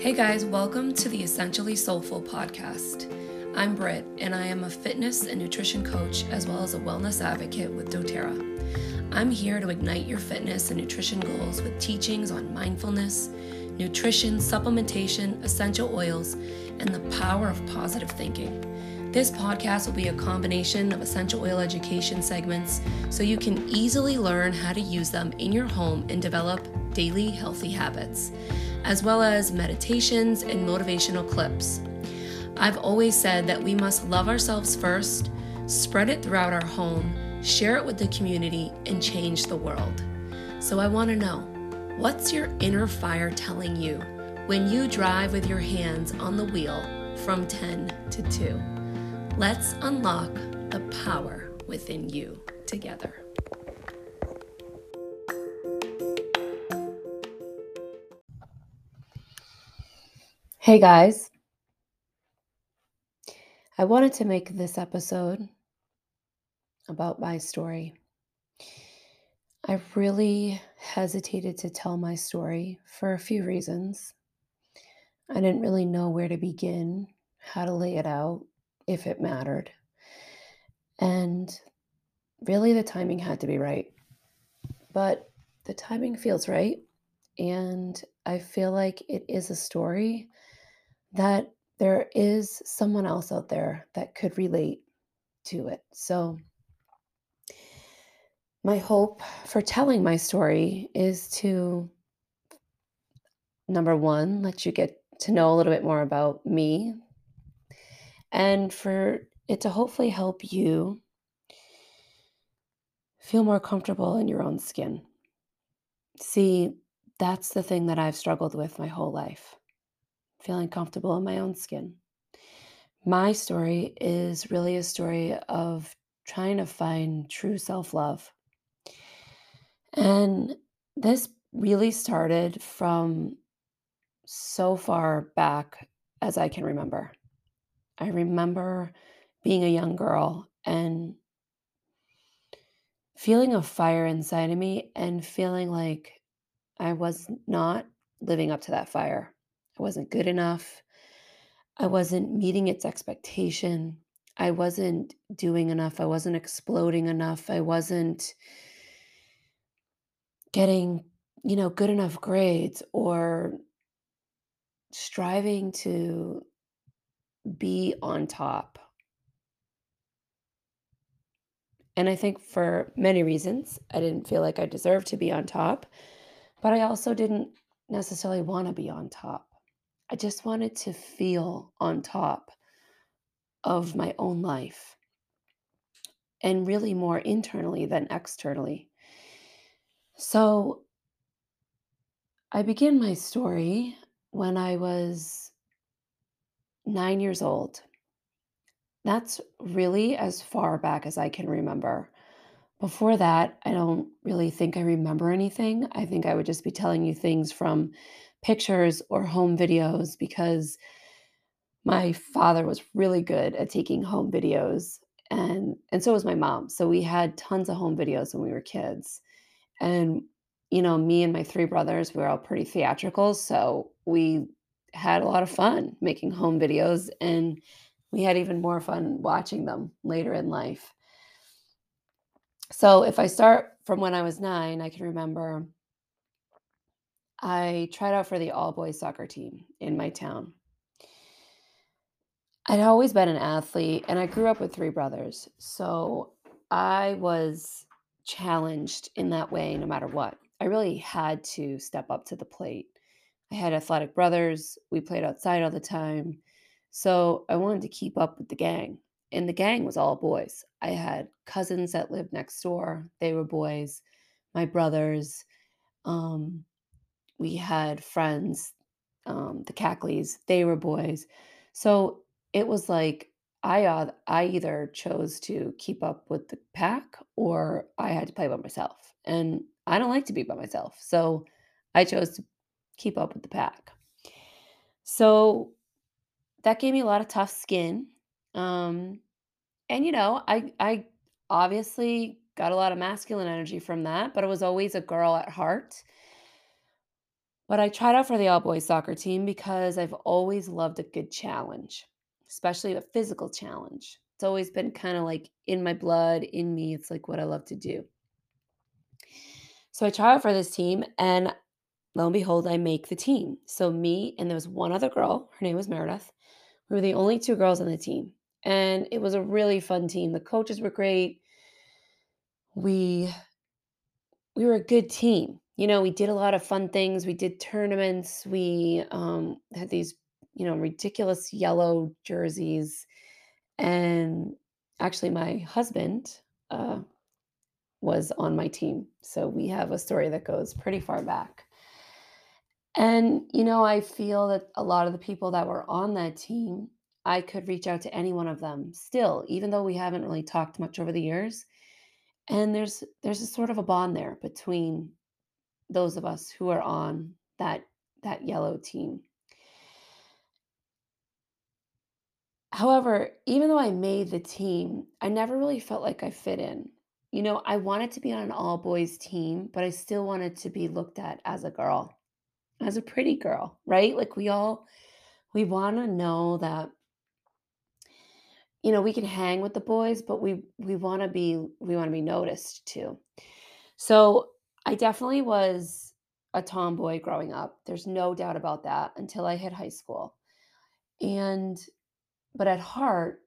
Hey guys, welcome to the Essentially Soulful podcast. I'm Britt, and I am a fitness and nutrition coach as well as a wellness advocate with doTERRA. I'm here to ignite your fitness and nutrition goals with teachings on mindfulness, nutrition, supplementation, essential oils, and the power of positive thinking. This podcast will be a combination of essential oil education segments so you can easily learn how to use them in your home and develop daily healthy habits as well as meditations and motivational clips. I've always said that we must love ourselves first, spread it throughout our home, share it with the community, and change the world. So I want to know what's your inner fire telling you when you drive with your hands on the wheel from 10 to 2? Let's unlock the power within you together. Hey guys, I wanted to make this episode about my story. I really hesitated to tell my story for a few reasons. I didn't really know where to begin, how to lay it out, if it mattered. And really, the timing had to be right. But the timing feels right. And I feel like it is a story that there is someone else out there that could relate to it. So, my hope for telling my story is to number one, let you get to know a little bit more about me, and for it to hopefully help you feel more comfortable in your own skin. See, that's the thing that I've struggled with my whole life feeling comfortable in my own skin. My story is really a story of trying to find true self love. And this really started from so far back as I can remember. I remember being a young girl and feeling a fire inside of me and feeling like I was not living up to that fire. Wasn't good enough. I wasn't meeting its expectation. I wasn't doing enough. I wasn't exploding enough. I wasn't getting, you know, good enough grades or striving to be on top. And I think for many reasons, I didn't feel like I deserved to be on top, but I also didn't necessarily want to be on top. I just wanted to feel on top of my own life and really more internally than externally. So I begin my story when I was nine years old. That's really as far back as I can remember. Before that, I don't really think I remember anything. I think I would just be telling you things from pictures or home videos because my father was really good at taking home videos and and so was my mom so we had tons of home videos when we were kids. And you know me and my three brothers we were all pretty theatrical so we had a lot of fun making home videos and we had even more fun watching them later in life. So if i start from when i was 9 i can remember I tried out for the all boys soccer team in my town. I'd always been an athlete and I grew up with three brothers. So I was challenged in that way no matter what. I really had to step up to the plate. I had athletic brothers. We played outside all the time. So I wanted to keep up with the gang. And the gang was all boys. I had cousins that lived next door. They were boys. My brothers. Um, we had friends, um, the Cackleys, they were boys. So it was like I uh, I either chose to keep up with the pack or I had to play by myself. And I don't like to be by myself. So I chose to keep up with the pack. So that gave me a lot of tough skin. Um, and you know, I I obviously got a lot of masculine energy from that, but I was always a girl at heart. But I tried out for the all boys soccer team because I've always loved a good challenge, especially a physical challenge. It's always been kind of like in my blood, in me. It's like what I love to do. So I try out for this team, and lo and behold, I make the team. So me and there was one other girl. Her name was Meredith. We were the only two girls on the team, and it was a really fun team. The coaches were great. We we were a good team. You know, we did a lot of fun things. We did tournaments. We um, had these, you know, ridiculous yellow jerseys. And actually, my husband uh, was on my team. So we have a story that goes pretty far back. And, you know, I feel that a lot of the people that were on that team, I could reach out to any one of them still, even though we haven't really talked much over the years. And there's there's a sort of a bond there between those of us who are on that that yellow team. However, even though I made the team, I never really felt like I fit in. You know, I wanted to be on an all boys team, but I still wanted to be looked at as a girl, as a pretty girl, right? Like we all we want to know that you know, we can hang with the boys, but we we want to be we want to be noticed too. So, I definitely was a tomboy growing up. There's no doubt about that until I hit high school. And but at heart,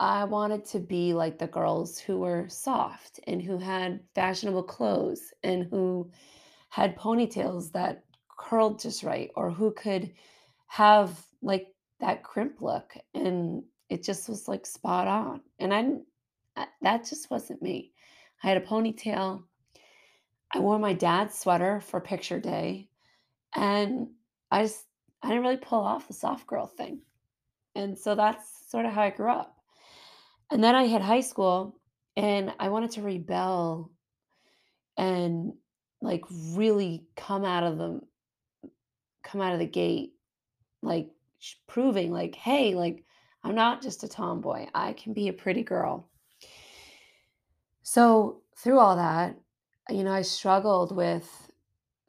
I wanted to be like the girls who were soft and who had fashionable clothes and who had ponytails that curled just right or who could have like that crimp look and it just was like spot on. And I didn't, uh, that just wasn't me. I had a ponytail. I wore my dad's sweater for picture day and I just I didn't really pull off the soft girl thing. And so that's sort of how I grew up. And then I hit high school and I wanted to rebel and like really come out of the come out of the gate like proving like hey like I'm not just a tomboy. I can be a pretty girl. So through all that, you know, I struggled with,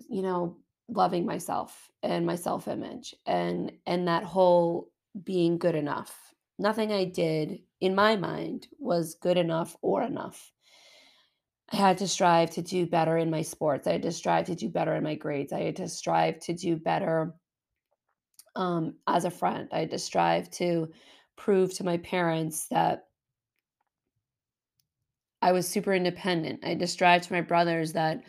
you know, loving myself and my self-image and and that whole being good enough. Nothing I did in my mind was good enough or enough. I had to strive to do better in my sports. I had to strive to do better in my grades. I had to strive to do better um, as a friend. I had to strive to prove to my parents that I was super independent. I described to my brothers that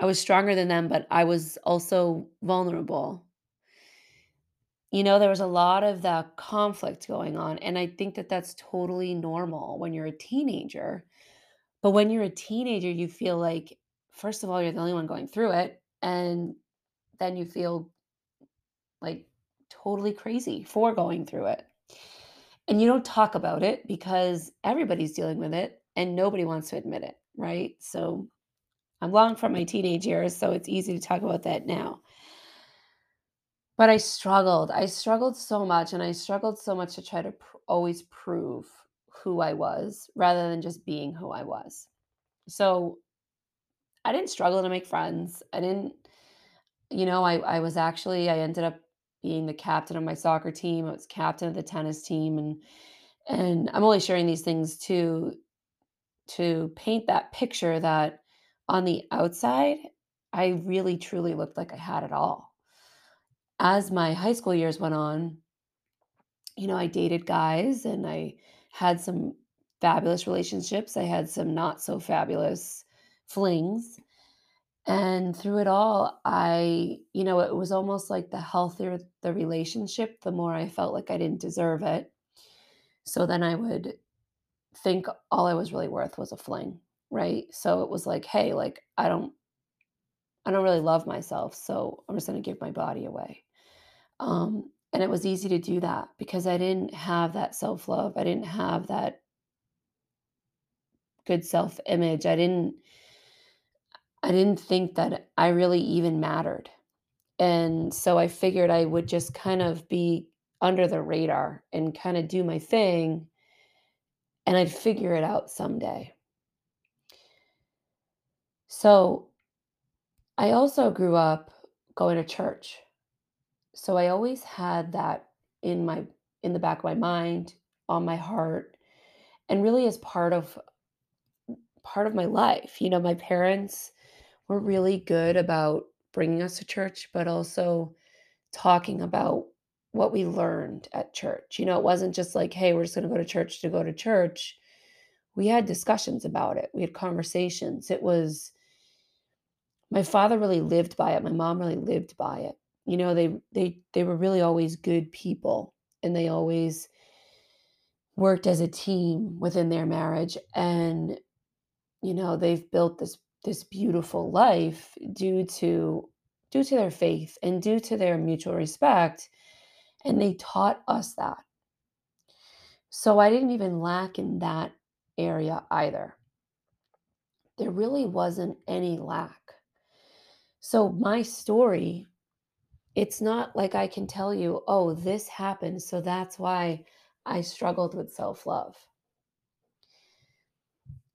I was stronger than them, but I was also vulnerable. You know, there was a lot of that conflict going on. And I think that that's totally normal when you're a teenager. But when you're a teenager, you feel like, first of all, you're the only one going through it. And then you feel like totally crazy for going through it. And you don't talk about it because everybody's dealing with it and nobody wants to admit it, right? So I'm long from my teenage years, so it's easy to talk about that now. But I struggled. I struggled so much, and I struggled so much to try to pr- always prove who I was rather than just being who I was. So I didn't struggle to make friends. I didn't, you know, I, I was actually, I ended up being the captain of my soccer team. I was captain of the tennis team. And, and I'm only sharing these things to, to paint that picture that on the outside, I really truly looked like I had it all. As my high school years went on, you know, I dated guys and I had some fabulous relationships. I had some not so fabulous flings. And through it all, I, you know, it was almost like the healthier the relationship, the more I felt like I didn't deserve it. So then I would think all I was really worth was a fling, right? So it was like, hey, like I don't I don't really love myself, so I'm just going to give my body away. Um and it was easy to do that because I didn't have that self-love. I didn't have that good self-image. I didn't I didn't think that I really even mattered. And so I figured I would just kind of be under the radar and kind of do my thing and I'd figure it out someday. So I also grew up going to church. So I always had that in my in the back of my mind, on my heart, and really as part of part of my life. You know, my parents were really good about bringing us to church, but also talking about what we learned at church. You know, it wasn't just like, hey, we're just going to go to church to go to church. We had discussions about it. We had conversations. It was my father really lived by it. My mom really lived by it. You know, they they they were really always good people and they always worked as a team within their marriage and you know, they've built this this beautiful life due to due to their faith and due to their mutual respect and they taught us that. So I didn't even lack in that area either. There really wasn't any lack. So my story, it's not like I can tell you, oh, this happened, so that's why I struggled with self love.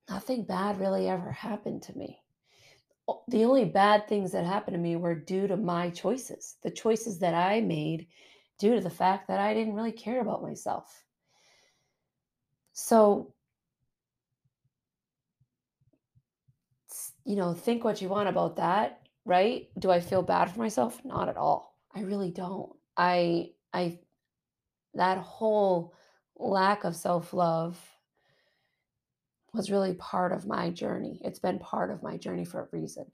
Nothing bad really ever happened to me. The only bad things that happened to me were due to my choices, the choices that I made due to the fact that I didn't really care about myself. So, you know, think what you want about that, right? Do I feel bad for myself? Not at all. I really don't. I I that whole lack of self-love was really part of my journey. It's been part of my journey for a reason.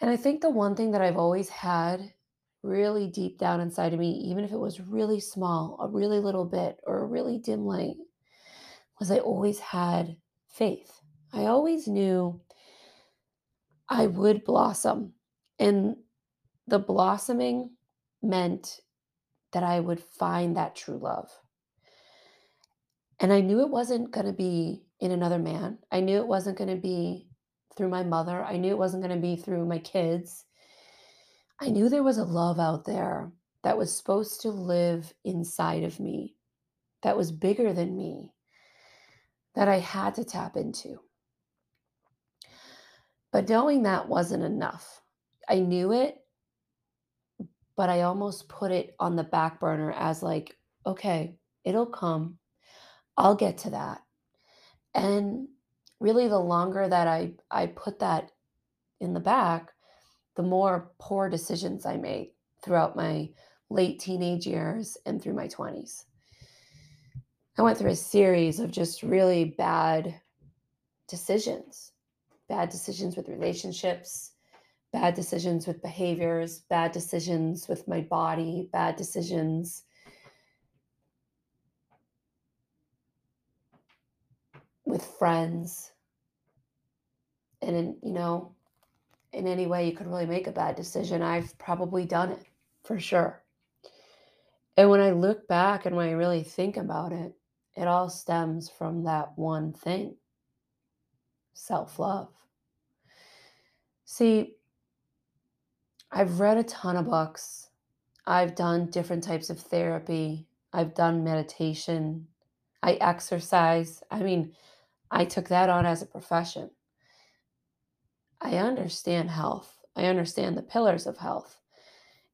And I think the one thing that I've always had really deep down inside of me, even if it was really small, a really little bit, or a really dim light, was I always had faith. I always knew I would blossom. And the blossoming meant that I would find that true love. And I knew it wasn't going to be in another man. I knew it wasn't going to be through my mother. I knew it wasn't going to be through my kids. I knew there was a love out there that was supposed to live inside of me, that was bigger than me, that I had to tap into. But knowing that wasn't enough. I knew it, but I almost put it on the back burner as like, okay, it'll come. I'll get to that. And really the longer that I I put that in the back, the more poor decisions I made throughout my late teenage years and through my 20s. I went through a series of just really bad decisions, bad decisions with relationships, bad decisions with behaviors, bad decisions with my body, bad decisions with friends. And in, you know, in any way you could really make a bad decision, I've probably done it for sure. And when I look back and when I really think about it, it all stems from that one thing self love. See, I've read a ton of books, I've done different types of therapy, I've done meditation, I exercise. I mean, I took that on as a profession. I understand health, I understand the pillars of health,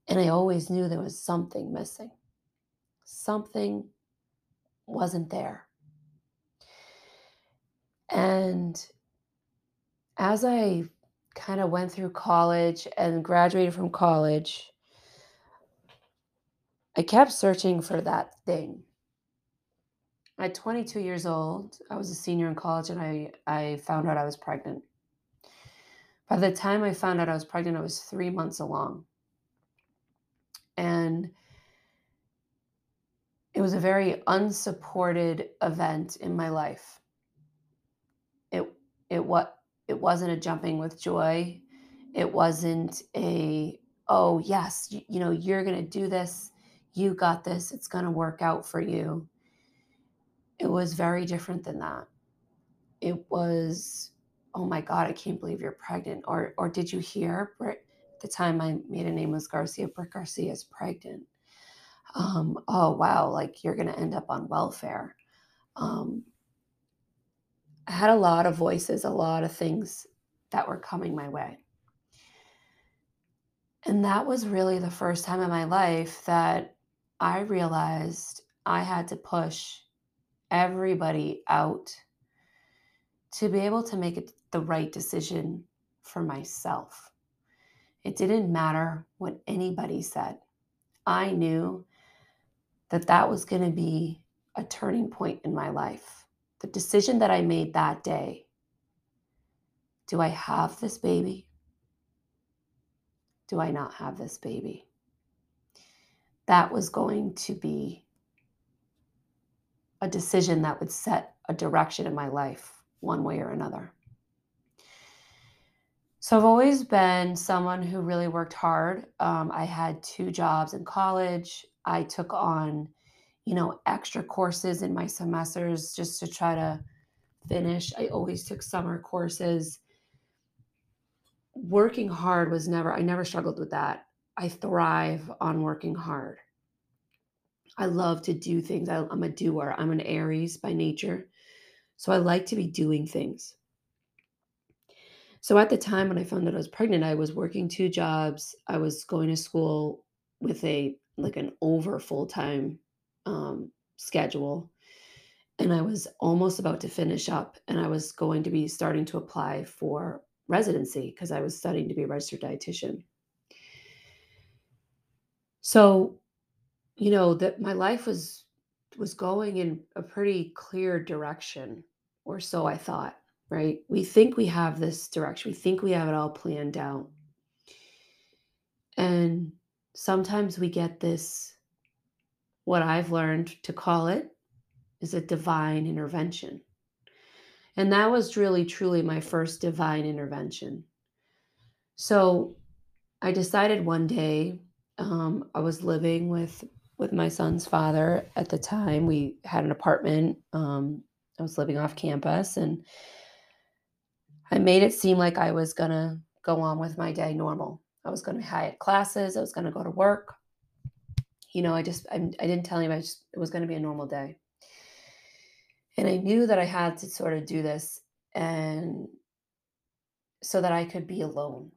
and I always knew there was something missing. Something wasn't there. And as I kind of went through college and graduated from college, I kept searching for that thing. At 22 years old, I was a senior in college and I, I found out I was pregnant. By the time I found out I was pregnant, I was three months along. And it was a very unsupported event in my life. It it what it wasn't a jumping with joy. It wasn't a oh yes, you, you know, you're going to do this. You got this. It's going to work out for you. It was very different than that. It was oh my god, I can't believe you're pregnant or or did you hear at the time my maiden name was Garcia, Britt Garcia is pregnant. Um, oh wow, like you're going to end up on welfare. Um, I had a lot of voices, a lot of things that were coming my way. And that was really the first time in my life that I realized I had to push everybody out to be able to make the right decision for myself. It didn't matter what anybody said. I knew that that was going to be a turning point in my life. The decision that I made that day do I have this baby? Do I not have this baby? That was going to be a decision that would set a direction in my life one way or another. So I've always been someone who really worked hard. Um, I had two jobs in college. I took on, you know, extra courses in my semesters just to try to finish. I always took summer courses. Working hard was never, I never struggled with that. I thrive on working hard. I love to do things. I, I'm a doer. I'm an Aries by nature. So I like to be doing things. So at the time when I found out I was pregnant, I was working two jobs. I was going to school with a like an over full-time um, schedule. And I was almost about to finish up and I was going to be starting to apply for residency because I was studying to be a registered dietitian. So, you know, that my life was was going in a pretty clear direction, or so I thought, right? We think we have this direction, we think we have it all planned out. And sometimes we get this, what I've learned to call it is a divine intervention. And that was really, truly my first divine intervention. So I decided one day, um, I was living with with my son's father at the time. We had an apartment. Um, I was living off campus and I made it seem like I was going to go on with my day normal. I was going to hire classes. I was going to go to work. You know, I just, I, I didn't tell him I just, it was going to be a normal day. And I knew that I had to sort of do this and so that I could be alone,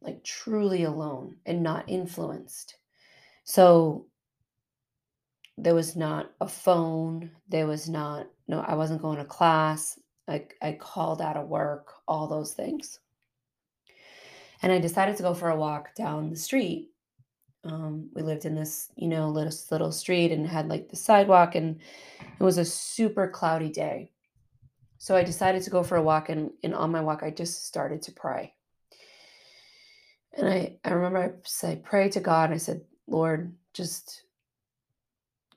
like truly alone and not influenced. So there was not a phone. There was not, no, I wasn't going to class. I, I called out of work, all those things. And I decided to go for a walk down the street. Um, we lived in this, you know, little little street and had like the sidewalk, and it was a super cloudy day. So I decided to go for a walk, and, and on my walk, I just started to pray. And I, I remember I said, pray to God. I said, Lord, just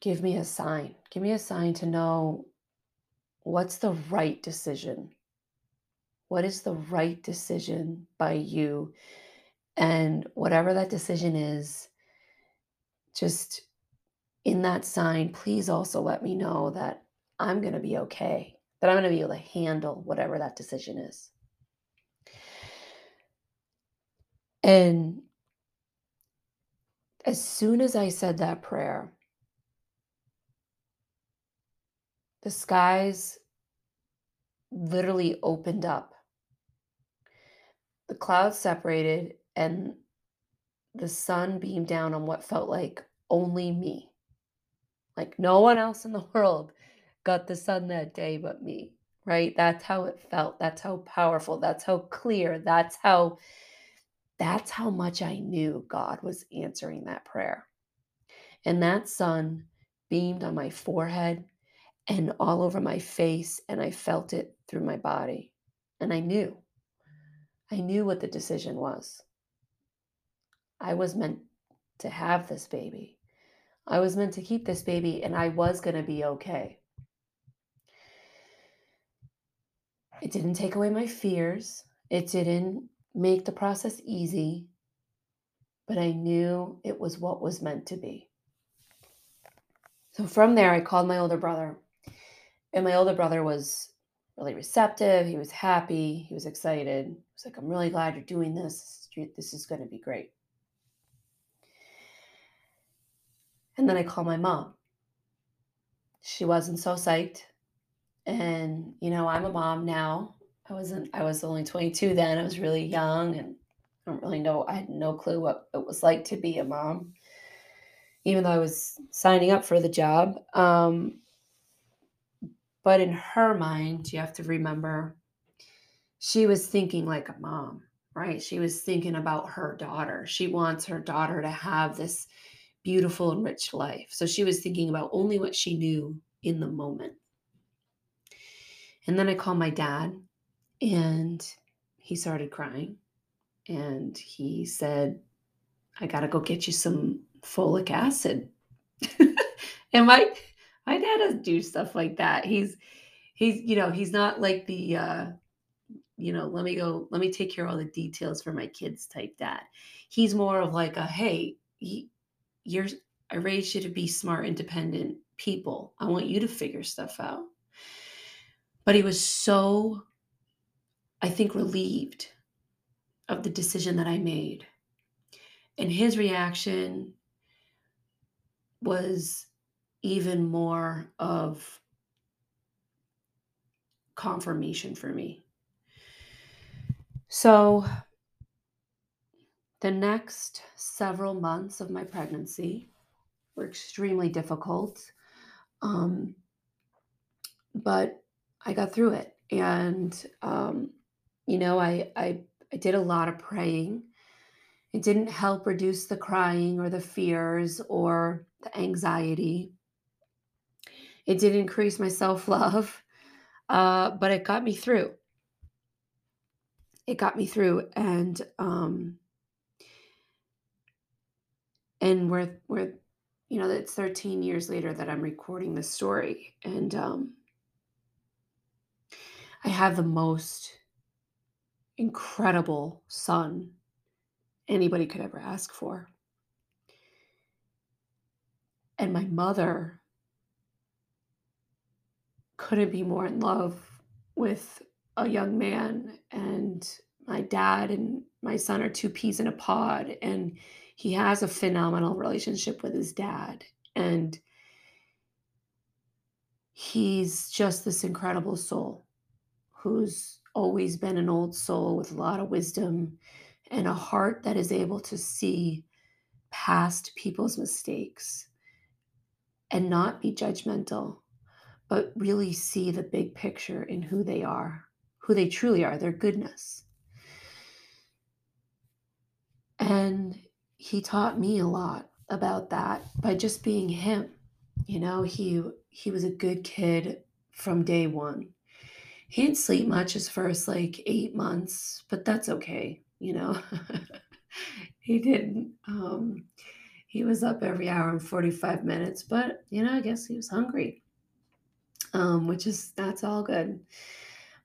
give me a sign. Give me a sign to know what's the right decision. What is the right decision by you? And whatever that decision is, just in that sign, please also let me know that I'm going to be okay, that I'm going to be able to handle whatever that decision is. And as soon as I said that prayer, the skies literally opened up. The clouds separated and the sun beamed down on what felt like only me. Like no one else in the world got the sun that day but me, right? That's how it felt. That's how powerful. That's how clear. That's how that's how much I knew God was answering that prayer. And that sun beamed on my forehead and all over my face, and I felt it through my body. And I knew, I knew what the decision was. I was meant to have this baby. I was meant to keep this baby, and I was going to be okay. It didn't take away my fears. It didn't make the process easy, but I knew it was what was meant to be. So from there, I called my older brother and my older brother was really receptive. He was happy. He was excited. He was like, I'm really glad you're doing this. This is going to be great. And then I called my mom. She wasn't so psyched. And, you know, I'm a mom now. I wasn't, I was only 22 then. I was really young and I don't really know. I had no clue what it was like to be a mom, even though I was signing up for the job. Um, but in her mind, you have to remember she was thinking like a mom, right? She was thinking about her daughter. She wants her daughter to have this beautiful and rich life. So she was thinking about only what she knew in the moment. And then I called my dad and he started crying and he said, I got to go get you some folic acid. and my dad doesn't do stuff like that. He's he's you know, he's not like the uh you know, let me go, let me take care of all the details for my kids type dad. He's more of like a hey, he, you're I raised you to be smart, independent people. I want you to figure stuff out. But he was so, I think, relieved of the decision that I made. And his reaction was even more of confirmation for me. So, the next several months of my pregnancy were extremely difficult. Um, but I got through it. And, um, you know, I, I, I did a lot of praying. It didn't help reduce the crying or the fears or the anxiety. It did increase my self love, uh, but it got me through. It got me through, and um, and we're we're you know it's 13 years later that I'm recording this story, and um, I have the most incredible son anybody could ever ask for. And my mother couldn't be more in love with a young man. And my dad and my son are two peas in a pod. And he has a phenomenal relationship with his dad. And he's just this incredible soul who's always been an old soul with a lot of wisdom and a heart that is able to see past people's mistakes and not be judgmental, but really see the big picture in who they are, who they truly are, their goodness. And he taught me a lot about that by just being him. You know, he he was a good kid from day one he didn't sleep much his first like eight months, but that's okay, you know. he didn't. Um, he was up every hour and 45 minutes, but you know, I guess he was hungry. Um, which is that's all good.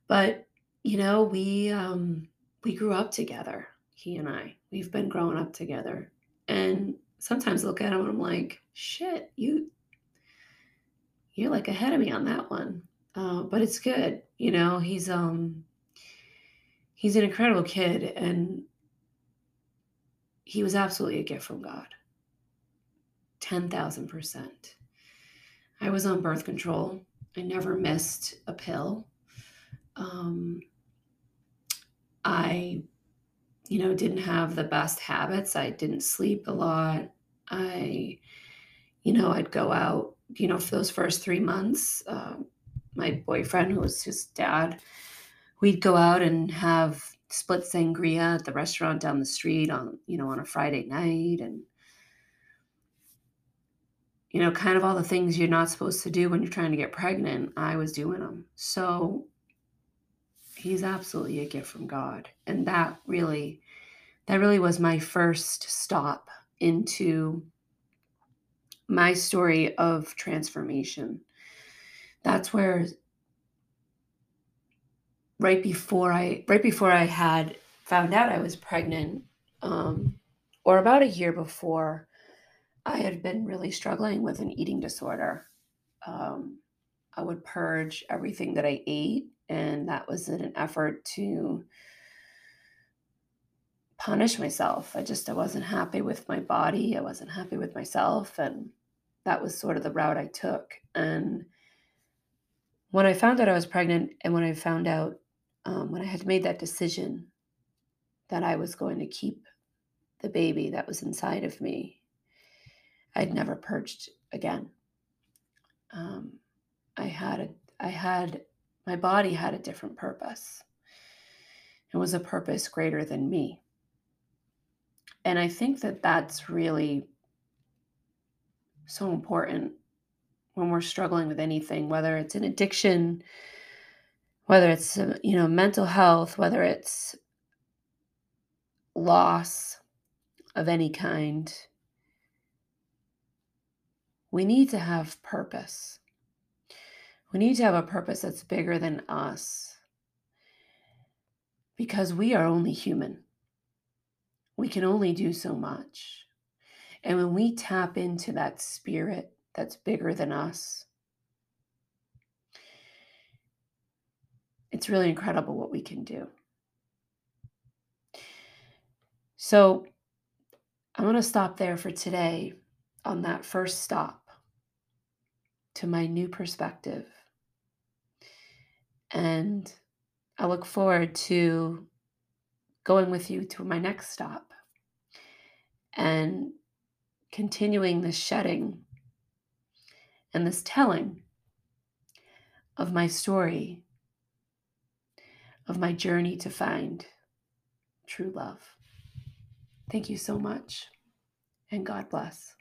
But you know, we um we grew up together, he and I. We've been growing up together. And sometimes look at him and I'm like, shit, you you're like ahead of me on that one. Uh, but it's good. You know, he's um he's an incredible kid and he was absolutely a gift from God. 10,000%. I was on birth control. I never missed a pill. Um, I, you know, didn't have the best habits. I didn't sleep a lot. I, you know, I'd go out, you know, for those first three months, um, my boyfriend, who was his dad, we'd go out and have split sangria at the restaurant down the street on, you know, on a Friday night and you know, kind of all the things you're not supposed to do when you're trying to get pregnant, I was doing them. So he's absolutely a gift from God. And that really that really was my first stop into my story of transformation that's where right before I right before I had found out I was pregnant, um, or about a year before, I had been really struggling with an eating disorder. Um, I would purge everything that I ate, and that was in an effort to punish myself. I just I wasn't happy with my body. I wasn't happy with myself, and that was sort of the route I took. And when I found out I was pregnant and when I found out um, when I had made that decision that I was going to keep the baby that was inside of me. I'd never purged again. Um, I had a, I had, my body had a different purpose. It was a purpose greater than me. And I think that that's really so important when we're struggling with anything, whether it's an addiction, whether it's uh, you know mental health, whether it's loss of any kind. We need to have purpose. We need to have a purpose that's bigger than us because we are only human. We can only do so much. And when we tap into that spirit that's bigger than us, it's really incredible what we can do. So I'm going to stop there for today on that first stop to my new perspective. And I look forward to going with you to my next stop and continuing this shedding and this telling of my story, of my journey to find true love. Thank you so much, and God bless.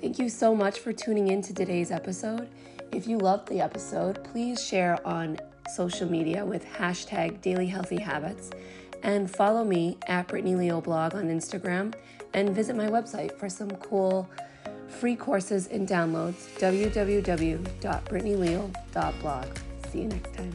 Thank you so much for tuning in to today's episode. If you loved the episode, please share on social media with hashtag daily healthy habits and follow me at Brittany Leal blog on Instagram and visit my website for some cool free courses and downloads www.brittanyleal.blog. See you next time.